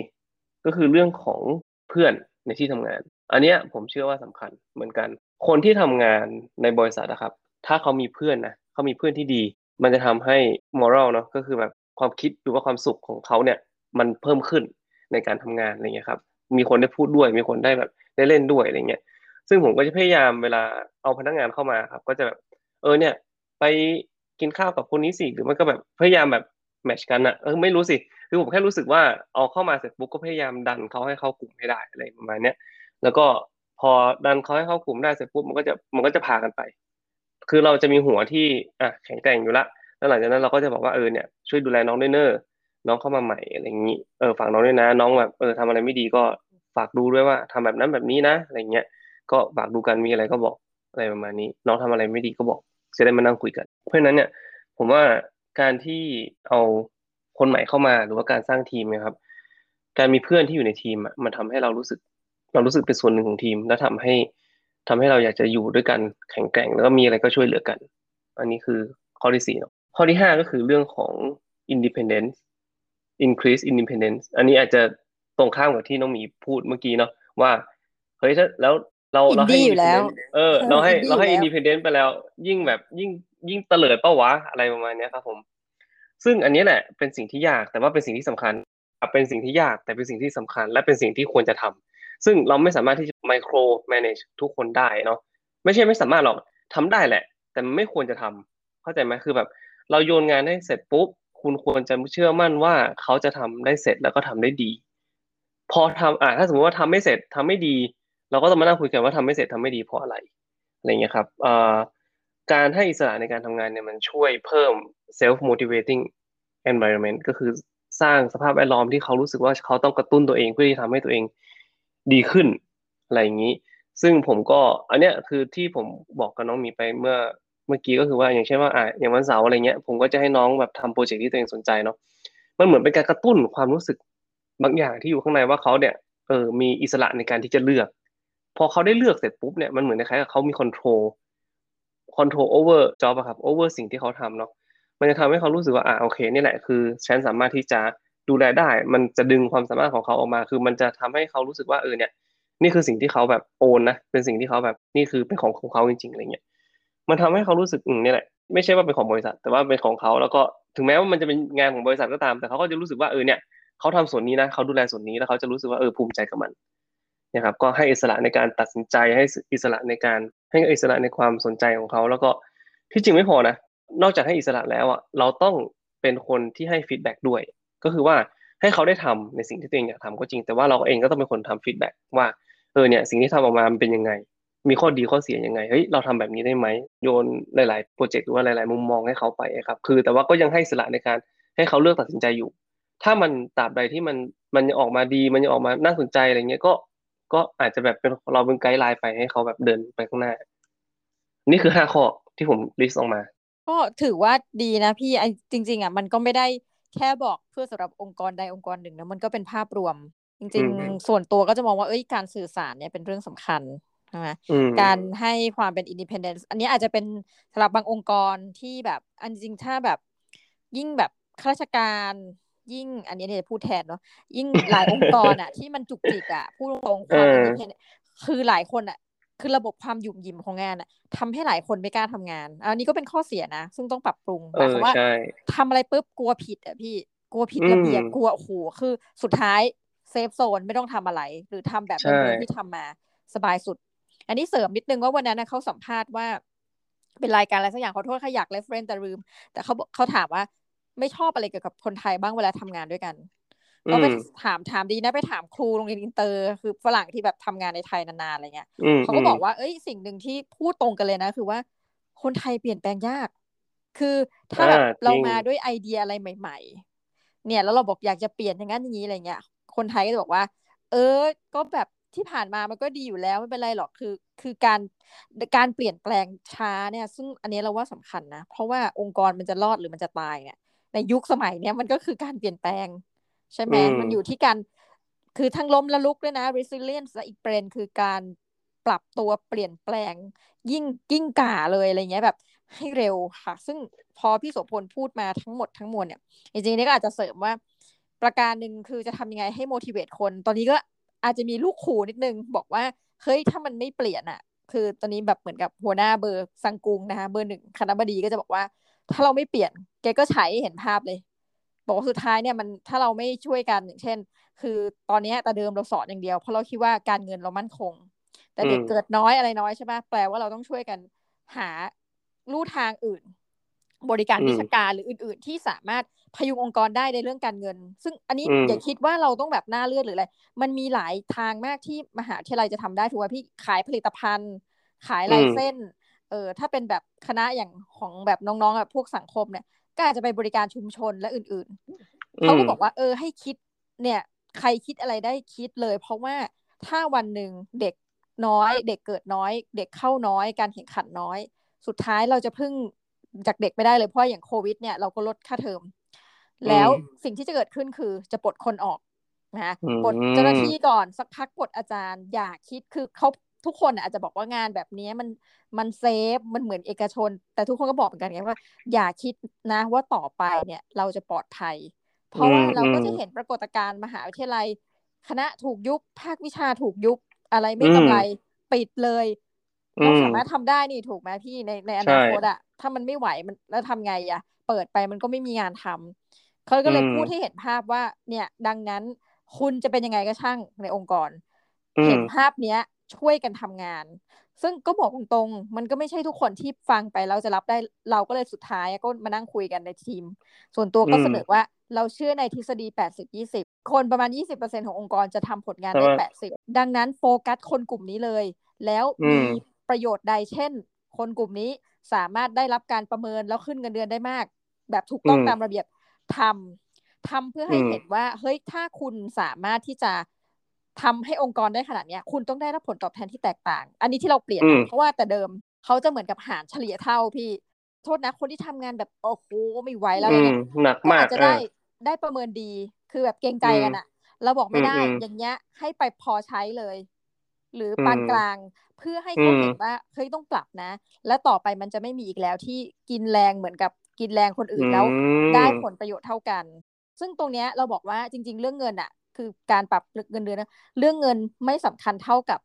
ก็คือเรื่องของเพื่อนในที่ทำงาน อันนี้ผมเชื่อว่าสำคัญเหมือนกัน คนที่ทำงานในบริษัทนะครับ ถ้าเขามีเพื่อนนะ เขามีเพื่อนที่ดี มันจะทำให้มอรัลเนาะก็คือแบบความคิดหรือว่าความสุขของเขาเนี่ยมันเพิ่มขึ้นในการทำงานอะไรเงี้ยครับมีคนได้พูดด้วย มีคนได้แบบได้เล่นด้วยอะไรเงี้ยซึ่งผมก็จะพยายามเวลาเอาพนักงานเข้ามาครับ ก็จะแบบเออเนี่ยไปกินข้าวกับคนนี้สิหรือมันก็แบบพยายามแบบแมชกันอะเออไม่รู้สิคือผมแค่รู้สึกว่าเอาเข้ามาเสร็จปุ๊บก็พยายามดันเขาให้เข้ากลุ่มให้ได้อะไรประมาณเนี้ยแล้วก็พอดันเขาให้เข้ากลุ่มได้เสร็จปุ๊บมันก็จะมันก็จะพากันไป คือเราจะมีหัวที่อะแข็งแกร่งอยู่ละแล้วหลังจากนั้นเราก็จะบอกว่าเออเนี่ยช่วยดูแลน้องด้วยเนอน้องเข้ามาใหม่อะไรอย่างนี้เออฝากน้องด้วยนะ น้องแบบเออทำอะไรไม่ดีก็ฝากดูด้วยว่าทำแบบนั้นแบบนี้นะอะไรเงี้ยก็ฝากดูกันมีอะไรก็บอกอะไรประมาณนี้ น้องทำอะไรไม่ดีก็บอกจะได้มานั่งคุยกัน เพราะฉะนั้นเนี่ย ผมว่าการที่เอาคนใหม่เข้ามาหรือว่าการสร้างทีมนะครับ การมีเพื่อนที่อยู่ในทีมมันทำให้เรารู้สึก เรารู้สึกเป็นส่วนหนึ่งของทีม และทำให้ ทำให้เราอยากจะอยู่ด้วยกันแข็งแกร่ง แล้วก็มีอะไรก็ช่วยเหลือกัน อันนี้คือข้อที่สี่เนาะข้อที่ห้าก็คือเรื่องของ independence increase independence อันนี้อาจจะตรงข้ามกับที่น้องหมีพูดเมื่อกี้เนาะว่าเฮ้ยถ้าแล้วเราเราให้อยู่แล้ว เออ เราให้เราให้ independent ไปแล้ว ยิ่งแบบยิ่งยิ่งเตลิดเป้าวะอะไรประมาณนี้ครับผม ซึ่งอันนี้แหละเป็นสิ่งที่ยากแต่ว่าเป็นสิ่งที่สำคัญเป็นสิ่งที่ยากแต่เป็นสิ่งที่สำคัญ และเป็นสิ่งที่ควรจะทำ ซึ่งเราไม่สามารถที่จะ micro manage ทุกคนได้เนาะไม่ใช่ไม่สามารถหรอกทำได้แหละ แต่ไม่ควรจะทำเข้าใจไหมคือแบบ เราโยนงานให้เสร็จปุ๊บคุณควรจะเชื่อมั่นว่าเขาจะทำได้เสร็จแล้วก็ทำได้ดี พอทำอ่าถ้าสมมติว่าทำไม่เสร็จทำไม่ดี เราก็ต้องมานั่งคุยกันว่าทำไม่เสร็จทำไม่ดีเพราะอะไรอะไรเงี้ยครับอ่าการให้อิสระในการทำงานเนี่ยมันช่วยเพิ่ม self motivating environment ก็คือสร้างสภาพแวดล้อมที่เขารู้สึกว่าเขาต้องกระตุ้นตัวเองเพื่อที่ทำให้ตัวเอง ดีขึ้นอะไรอย่างนี้ ซึ่งผมก็อันเนี้ยคือที่ผมบอกกับน้องมีไปเมื่อเมื่อกี้ก็คือว่าอย่างเช่นว่าอ่าอย่างวันเสาร์อะไรเงี้ยผมก็จะให้น้องแบบทำโปรเจกต์ที่ตัวเองสนใจเนาะมันเหมือนเป็นการกระตุ้นความรู้สึกบางอย่างที่อยู่ข้างในว่าเขาเนี่ยเออมีอิสระในการที่จะเลือก พอเขาได้เลือกเสร็จปุ๊บเนี่ยมันเหมือนคล้ายกับเขามี control control over job อะครับ over สิ่งที่เขาทำเนาะมันจะทำให้เขารู้สึกว่าอ่าโอเคนี่แหละคือฉันสามารถที่จะ ดูแลได้ มันจะดึงความสามารถของเขาออกมา คือมันจะทำให้เขารู้สึกว่าเออเนี่ย นี่คือสิ่งที่เขาแบบ own นะ เป็นสิ่งที่เขาแบบนี่คือเป็นของของเขาจริงๆอะไรเงี้ย มันทำให้เขารู้สึกอืมนี่แหละ ไม่ใช่ว่าเป็นของบริษัท แต่ว่าเป็นของเขาแล้วก็ถึงแม้ว่ามันจะเป็นงานของบริษัทก็ตาม แต่เขาก็จะรู้สึกว่าเออเนี่ยเขาทำส่วนนี้นะเขาดูแลส่วนนี้แล้วเขาจะรู้สึกว่าเออภูมิใจกับมันนะครับก็ให้อิสระในการตัดสินใจให้อิสระในการให้อิสระในความสนใจของเขา แล้วก็ที่จริงไม่พอนะ นอกจากให้อิสระแล้วอะเราต้องเป็นคนที่ให้ feedback ด้วย ก็คือว่าให้เขาได้ทำในสิ่งที่ตัวเองอยากทำก็จริง แต่ว่าเราเองก็ต้องเป็นคนทำ feedback ว่าเออเนี่ยสิ่งที่ทำออกมามันเป็นยังไง มีข้อดีข้อเสียยังไงเฮ้ยเราทำแบบนี้ได้ไหมโยนหลาย ๆ project หรือว่าหลาย ๆ มุมมองให้เขาไปครับ คือ แต่ว่าก็ยังให้อิสระในการให้เขาเลือกตัดสินใจอยู่ ถ้ามันตราบใดที่มันมันยังออกมาดีมันยังออกมาน่าสนใจอะไรเงี้ยก็ก็อาจจะแบบเป็นเราเป็น guideline ไปให้เขาแบบเดินไปข้างหน้า นี่คือห้าข้อที่ผม list ออกมา ก็ถือว่าดีนะพี่ไอจริง ๆ อะ มันก็ไม่ได้ แค่บอกเพื่อสำหรับองค์กรใดองค์กรหนึ่งนะมันก็เป็นภาพรวม จริง ๆ ส่วนตัวก็จะมองว่าเอ้ยการสื่อสารเนี่ยเป็นเรื่องสำคัญใช่ไหมการให้ความเป็น independence อันนี้อาจจะเป็นสำหรับบางองค์กรที่แบบอันจริงถ้าแบบยิ่งแบบข้าราชการยิ่งอันนี้เนี่ยจะพูดแทนเนาะยิ่งหลายองค์กรอะที่มันจุกจิกอะพูดตรงความ independence คือหลายคนอะ คือระบบความหยุมหยิมของงานอะทำให้หลายคนไม่กล้าทำงาน อันนี้ก็เป็นข้อเสียนะ ซึ่งต้องปรับปรุงหมายความว่าทำอะไรปุ๊บกลัวผิดอะพี่กลัวผิดระเบียบกลัวโอ้โหคือสุดท้าย safe zone ไม่ต้องทำอะไร หรือทำแบบเดิมที่ทำมาสบายสุด อันนี้เสริมนิดนึงว่าวันนั้นเขาสัมภาษณ์ว่า เป็นรายการอะไรสักอย่างขอโทษค่ะอยาก reference แต่ลืม แต่เขาเขาถามว่าไม่ชอบอะไรเกี่ยวกับคนไทยบ้างเวลาทำงานด้วยกัน ก็ไปถามถามดีนะไปถามครูโรงเรียนอินเตอร์ คือฝรั่งที่แบบทำงานในไทยนานๆอะไรเงี้ยเขาก็บอกว่าเอ้ยสิ่งหนึ่งที่พูดตรงกันเลยนะ คือว่าคนไทยเปลี่ยนแปลงยาก คือถ้าแบบเรามาด้วยไอเดียอะไรใหม่ ๆ เนี่ยแล้วเราบอกอยากจะเปลี่ยนอย่างนั้นอย่างนี้อะไรเงี้ย คนไทยก็จะบอกว่า เออ ก็แบบที่ผ่านมามันก็ดีอยู่แล้วไม่เป็นไรหรอกคือคือการการเปลี่ยนแปลงช้าเนี่ย ซึ่งอันนี้เราว่าสำคัญนะ เพราะว่าองค์กรมันจะรอดหรือมันจะตายเนี่ยในยุคสมัยเนี้ยมันก็คือการเปลี่ยนแปลง ใช่ไหมมันอยู่ที่การ คือทั้งล้มและลุกด้วยนะ resilience อีกประเด็นคือการปรับตัวเปลี่ยนแปลง ยิ่งยิ่งก่าเลยอะไรเงี้ยแบบให้เร็วค่ะ ซึ่งพอพี่โสพลพูดมาทั้งหมดทั้งมวลเนี่ยจริงๆนี่ก็อาจจะเสริมว่า ประการหนึ่งคือจะทำยังไงให้ motivate คน ตอนนี้ก็อาจจะมีลูกขู่นิดนึง บอกว่าเฮ้ยถ้ามันไม่เปลี่ยนอะคือตอนนี้แบบเหมือนกับหัวหน้าเบอร์สังกุงนะคะเบอร์หนึ่งคณะบดีก็จะบอกว่า ถ้าเราไม่เปลี่ยนแกก็ใช้เห็นภาพเลย บอกว่าสุดท้ายเนี่ยมันถ้าเราไม่ช่วยกันอย่างเช่น คือตอนนี้แต่เดิมเราสอนอย่างเดียวเพราะเราคิดว่าการเงินเรามั่นคง แต่เด็กเกิดน้อยอะไรน้อยใช่ไหมแปลว่าเราต้องช่วยกันหาลู่ทางอื่น บริการวิชาการหรืออื่น ๆ ที่สามารถพยุงองค์กรได้ในเรื่องการเงิน ซึ่งอันนี้อย่าคิดว่าเราต้องแบบหน้าเลือดหรืออะไรมันมีหลายทางมากที่มหาวิทยาลัยจะทำได้ถูกไหมพี่ขายผลิตภัณฑ์ ขายลายเส้นเออถ้าเป็นแบบคณะอย่างของแบบน้องๆแบบพวกสังคมเนี่ย ก็อาจจะไปบริการชุมชนและอื่นๆเขาก็บอกว่า เออให้คิดเนี่ย ใครคิดอะไรได้คิดเลย เพราะว่าถ้าวันหนึ่งเด็กน้อย เด็กเกิดน้อย เด็กเข้าน้อย การแข่งขันน้อย สุดท้ายเราจะพึ่งจากเด็กไม่ได้เลยเพราะอย่างโควิด เนี่ยเราก็ลดค่าเทอม แล้วสิ่งที่จะเกิดขึ้นคือจะปลดคนออกนะกดเจ้าหน้าที่ก่อนสักพักกดอาจารย์ อย่าคิดคือเขา ทุกคนอาจจะบอกว่างานแบบนี้มันมันเซฟมันเหมือนเอกชน แต่ทุกคนก็บอกเหมือนกันไงว่า อย่าคิดนะว่าต่อไปเนี่ยเราจะปลอดภัย เพราะว่าเราก็จะเห็นปรากฏการณ์มหาวิทยาลัย คณะถูกยุบภาควิชาถูกยุบอะไรไม่กำไรปิดเลยเราสามารถทำได้นี่ถูกไหมพี่ในในอนาคตอะถ้ามันไม่ไหวมันแล้วทำไงอะเปิดไปมันก็ไม่มีงานทำเขาก็เลยพูดให้เห็นภาพว่า เนี่ย ดังนั้นคุณจะเป็นยังไงก็ช่างในองค์กร เห็นภาพเนี้ยช่วยกันทำงาน ซึ่งก็บอกตรงๆ มันก็ไม่ใช่ทุกคนที่ฟังไปแล้วจะรับได้เราก็เลยสุดท้ายก็มานั่งคุยกันในทีม ส่วนตัวก็เสนอว่าเราเชื่อในทฤษฎี 80 20 คนประมาณ 20%ขององค์กรจะทำผลงานได้ 80 ดังนั้นโฟกัสคนกลุ่มนี้เลย แล้วมีประโยชน์ใดเช่น คนกลุ่มนี้สามารถได้รับการประเมินแล้วขึ้นเงินเดือนได้มาก แบบถูกต้องตามระเบียบทำทำเพื่อให้เห็นว่า เฮ้ยถ้าคุณสามารถที่จะ ทำให้องค์กรได้ขนาดนี้คุณต้องได้รับผลตอบแทนที่แตกต่าง อันนี้ที่เราเปลี่ยน เพราะว่าแต่เดิมเขาจะเหมือนกับหารเฉลี่ยเท่าพี่ โทษนะคนที่ทำงานแบบโอ้โหไม่ไหวแล้วเนี่ยหนักมากจะได้ได้ประเมินดีคือแบบเกรงใจกันอะเราบอกไม่ได้อย่างเงี้ย ให้ไปพอใช้เลย หรือปานกลางเพื่อให้เขาเห็นว่าเฮ้ยต้องปรับนะ และต่อไปมันจะไม่มีอีกแล้วที่กินแรงเหมือนกับกินแรงคนอื่นแล้ว ได้ผลประโยชน์เท่ากัน ซึ่งตรงเนี้ยเราบอกว่าจริง ๆ เรื่องเงินอะ คือการปรับเงินเดือนนะเรื่องเงินไม่สำคัญเท่ากับ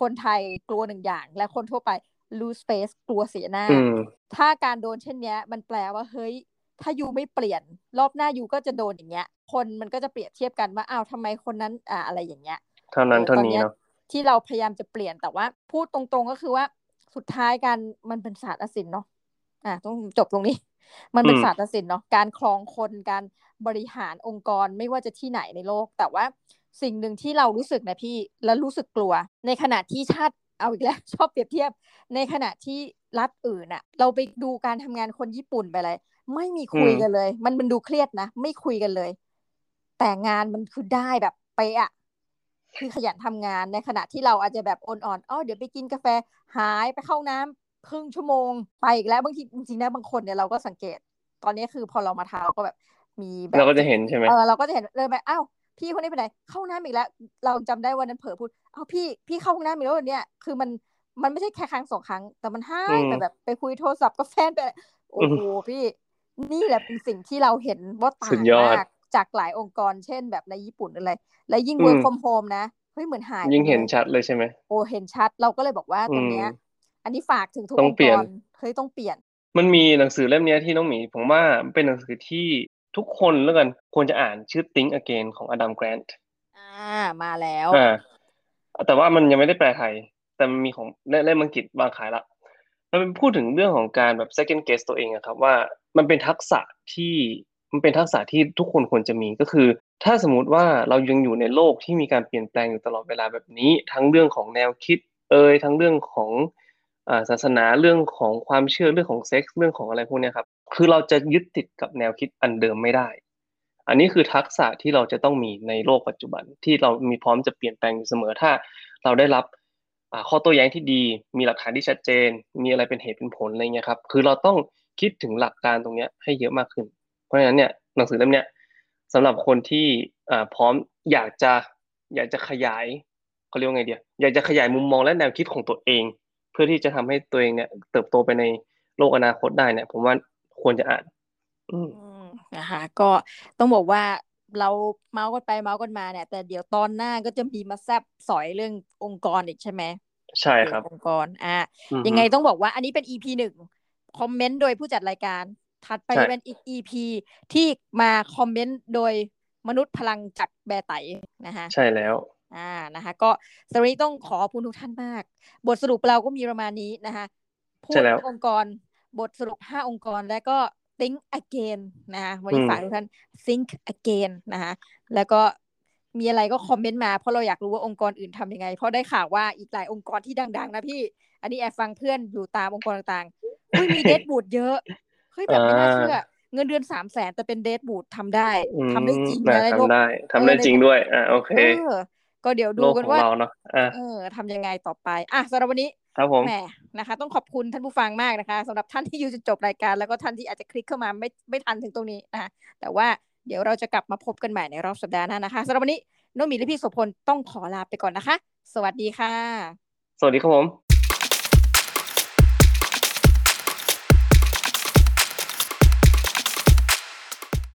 คนไทยกลัวหนึ่งอย่าง และคนทั่วไป lose face กลัวเสียหน้า ถ้าการโดนเช่นเนี้ยมันแปลว่าเฮ้ย ถ้ายูไม่เปลี่ยน รอบหน้ายูก็จะโดนอย่างเงี้ย คนมันก็จะเปรียบเทียบกันว่าอ้าวทำไมคนนั้นอ่าอะไรอย่างเงี้ยเท่านั้นเท่านี้เนาะที่เราพยายามจะเปลี่ยนแต่ว่า พูดตรงๆก็คือว่าสุดท้ายการมันเป็นศาสตร์ศิลป์เนาะอ่าต้องจบตรงนี้ มันเป็นศาสตร์ศิลป์เนาะการครองคนการบริหารองค์กรไม่ว่าจะที่ไหนในโลก แต่ว่าสิ่งหนึ่งที่เรารู้สึกนะพี่แล้วรู้สึกกลัว ในขณะที่ชาติเอาอีกแล้ว ชอบเปรียบเทียบ ในขณะที่รัฐอื่นอะเราไปดูการทำงานคนญี่ปุ่นไปเลย ไม่มีคุยกันเลย มันมันดูเครียดนะ ไม่คุยกันเลย แต่งานมันคือได้แบบเป๊ะคือขยันทำงานในขณะที่เราอาจจะแบบอ่อนๆอ๋อเดี๋ยวไปกินกาแฟหายไปเข้าน้ำ ครึ่งชั่วโมงไปอีกแล้วบางทีจริงๆนะบางคนเนี่ยเราก็สังเกต ตอนนี้คือพอเรามาทำก็แบบมีแบบเราก็จะเห็นใช่ไหมเออเราก็จะเห็นเลยไปอ้าวพี่คนนี้ไปไหนเข้าน้ำอีกแล้ว เราจำได้วันนั้นเผลอพูดอ้าวพี่พี่เข้าห้องน้ำอีกแล้ววันเนี้ยคือมันมันไม่ใช่แค่ครั้งสองครั้ง แต่มันหายไปแบบไปคุยโทรศัพท์กับแฟนไปโอ้โหพี่นี่แหละเป็นสิ่งที่เราเห็นว่าต่างมากจากหลายองค์กรเช่นแบบในญี่ปุ่นอะไร และยิ่ง work from home นะเฮ้ยเหมือนหายยิ่งเห็นชัดเลยใช่ไหมโอ้เห็นชัดเราก็เลยบอกว่าตรงเนี้ย อันนี้ฝากถึงทุกองค์กรเฮ้ยต้องเปลี่ยน มันมีหนังสือเล่มนี้ที่น้องหมีผมว่าเป็นหนังสือที่ทุกคนแล้วกันควรจะอ่านชื่อ Think Again ของอดัมแกรนต์อ่ามาแล้วอ่าแต่ว่ามันยังไม่ได้แปลไทย แต่มันมีของเล่มอังกฤษวางขายละมันเป็นพูดถึงเรื่องของการแบบ second guess ตัวเองอะครับว่ามันเป็นทักษะที่มันเป็นทักษะที่ทุกคนควรจะมีก็คือ ถ้าสมมติว่าเรายังอยู่ในโลกที่มีการเปลี่ยนแปลงอยู่ตลอดเวลาแบบนี้ ทั้งเรื่องของแนวคิดเอ่ยทั้งเรื่องของ ศาสนาเรื่องของความเชื่อเรื่องของเซ็กส์เรื่องของอะไรพวกนี้ครับ คือเราจะยึดติดกับแนวคิดอันเดิมไม่ได้ อันนี้คือทักษะที่เราจะต้องมีในโลกปัจจุบัน ที่เรามีพร้อมจะเปลี่ยนแปลงอยู่เสมอถ้า เราได้รับข้อโต้แย้งที่ดี มีหลักฐานที่ชัดเจน มีอะไรเป็นเหตุเป็นผลอะไรเงี้ยครับ คือเราต้องคิดถึงหลักการตรงนี้ให้เยอะมากขึ้น เพราะฉะนั้นเนี่ยหนังสือเล่มนี้สำหรับคนที่พร้อมอยากจะอยากจะขยายเขาเรียกว่าไงเดียอยากจะขยายมุมมองและแนวคิดของตัวเอง พื่อที่จะทำให้ตัวเองเนี่ย เติบโตไปในโลกอนาคตได้เนี่ย ผมว่าควรจะอ่านอืมนะคะก็ต้องบอกว่าเราเมาส์กันไปเมาส์กันมาเนี่ย แต่เดี๋ยวตอนหน้าก็จะมีมาแซบสอยเรื่ององค์กรอีกใช่ไหมใช่ครับองค์กรอะยังไงต้องบอกว่า อันนี้เป็น EP หนึ่งคอมเมนต์โดยผู้จัดรายการ ถัดไปเป็นอีก EP ที่มาคอมเมนต์โดยมนุษย์พลังจากแบไตนะคะใช่แล้ว อ่านะคะก็สวัสดีต้องขอขอบคุณทุกท่านมาก บทสรุปเราก็มีประมาณนี้นะคะพูดองค์กรบทสรุปห้าองค์กรและก็ think again นะคะวันนี้ฝากทุกท่าน think again นะคะแล้วก็มีอะไรก็คอมเมนต์มาเพราะเราอยากรู้ว่าองค์กรอื่นทำยังไง เพราะได้ข่าวว่าอีกหลายองค์กรที่ดัง ๆ นะพี่ อันนี้แอบฟังเพื่อนอยู่ตามองค์กรต่างๆเฮ้ยมีเดดบูดเยอะเฮ้ยแบบไม่น่าเชื่อเงินเดือนสามแสนแต่เป็นเดดบูดทำได้ทำได้จริงอะไรทำได้ทำได้จริงด้วยอ่าโอเค ก็เดี๋ยวดูกันว่าเออทำยังไงต่อไป อะสำหรับวันนี้ครับผมแหมนะคะ ต้องขอบคุณท่านผู้ฟังมากนะคะสำหรับท่านที่อยู่จนจบรายการ แล้วก็ท่านที่อาจจะคลิกเข้ามาไม่ไม่ทันถึงตรงนี้นะคะแต่ว่าเดี๋ยวเราจะกลับมาพบกันใหม่ในรอบสัปดาห์หน้านะคะสำหรับวันนี้น้องมีและพี่โสพลต้องขอลาไปก่อนนะคะ สวัสดีค่ะ สวัสดีครับผม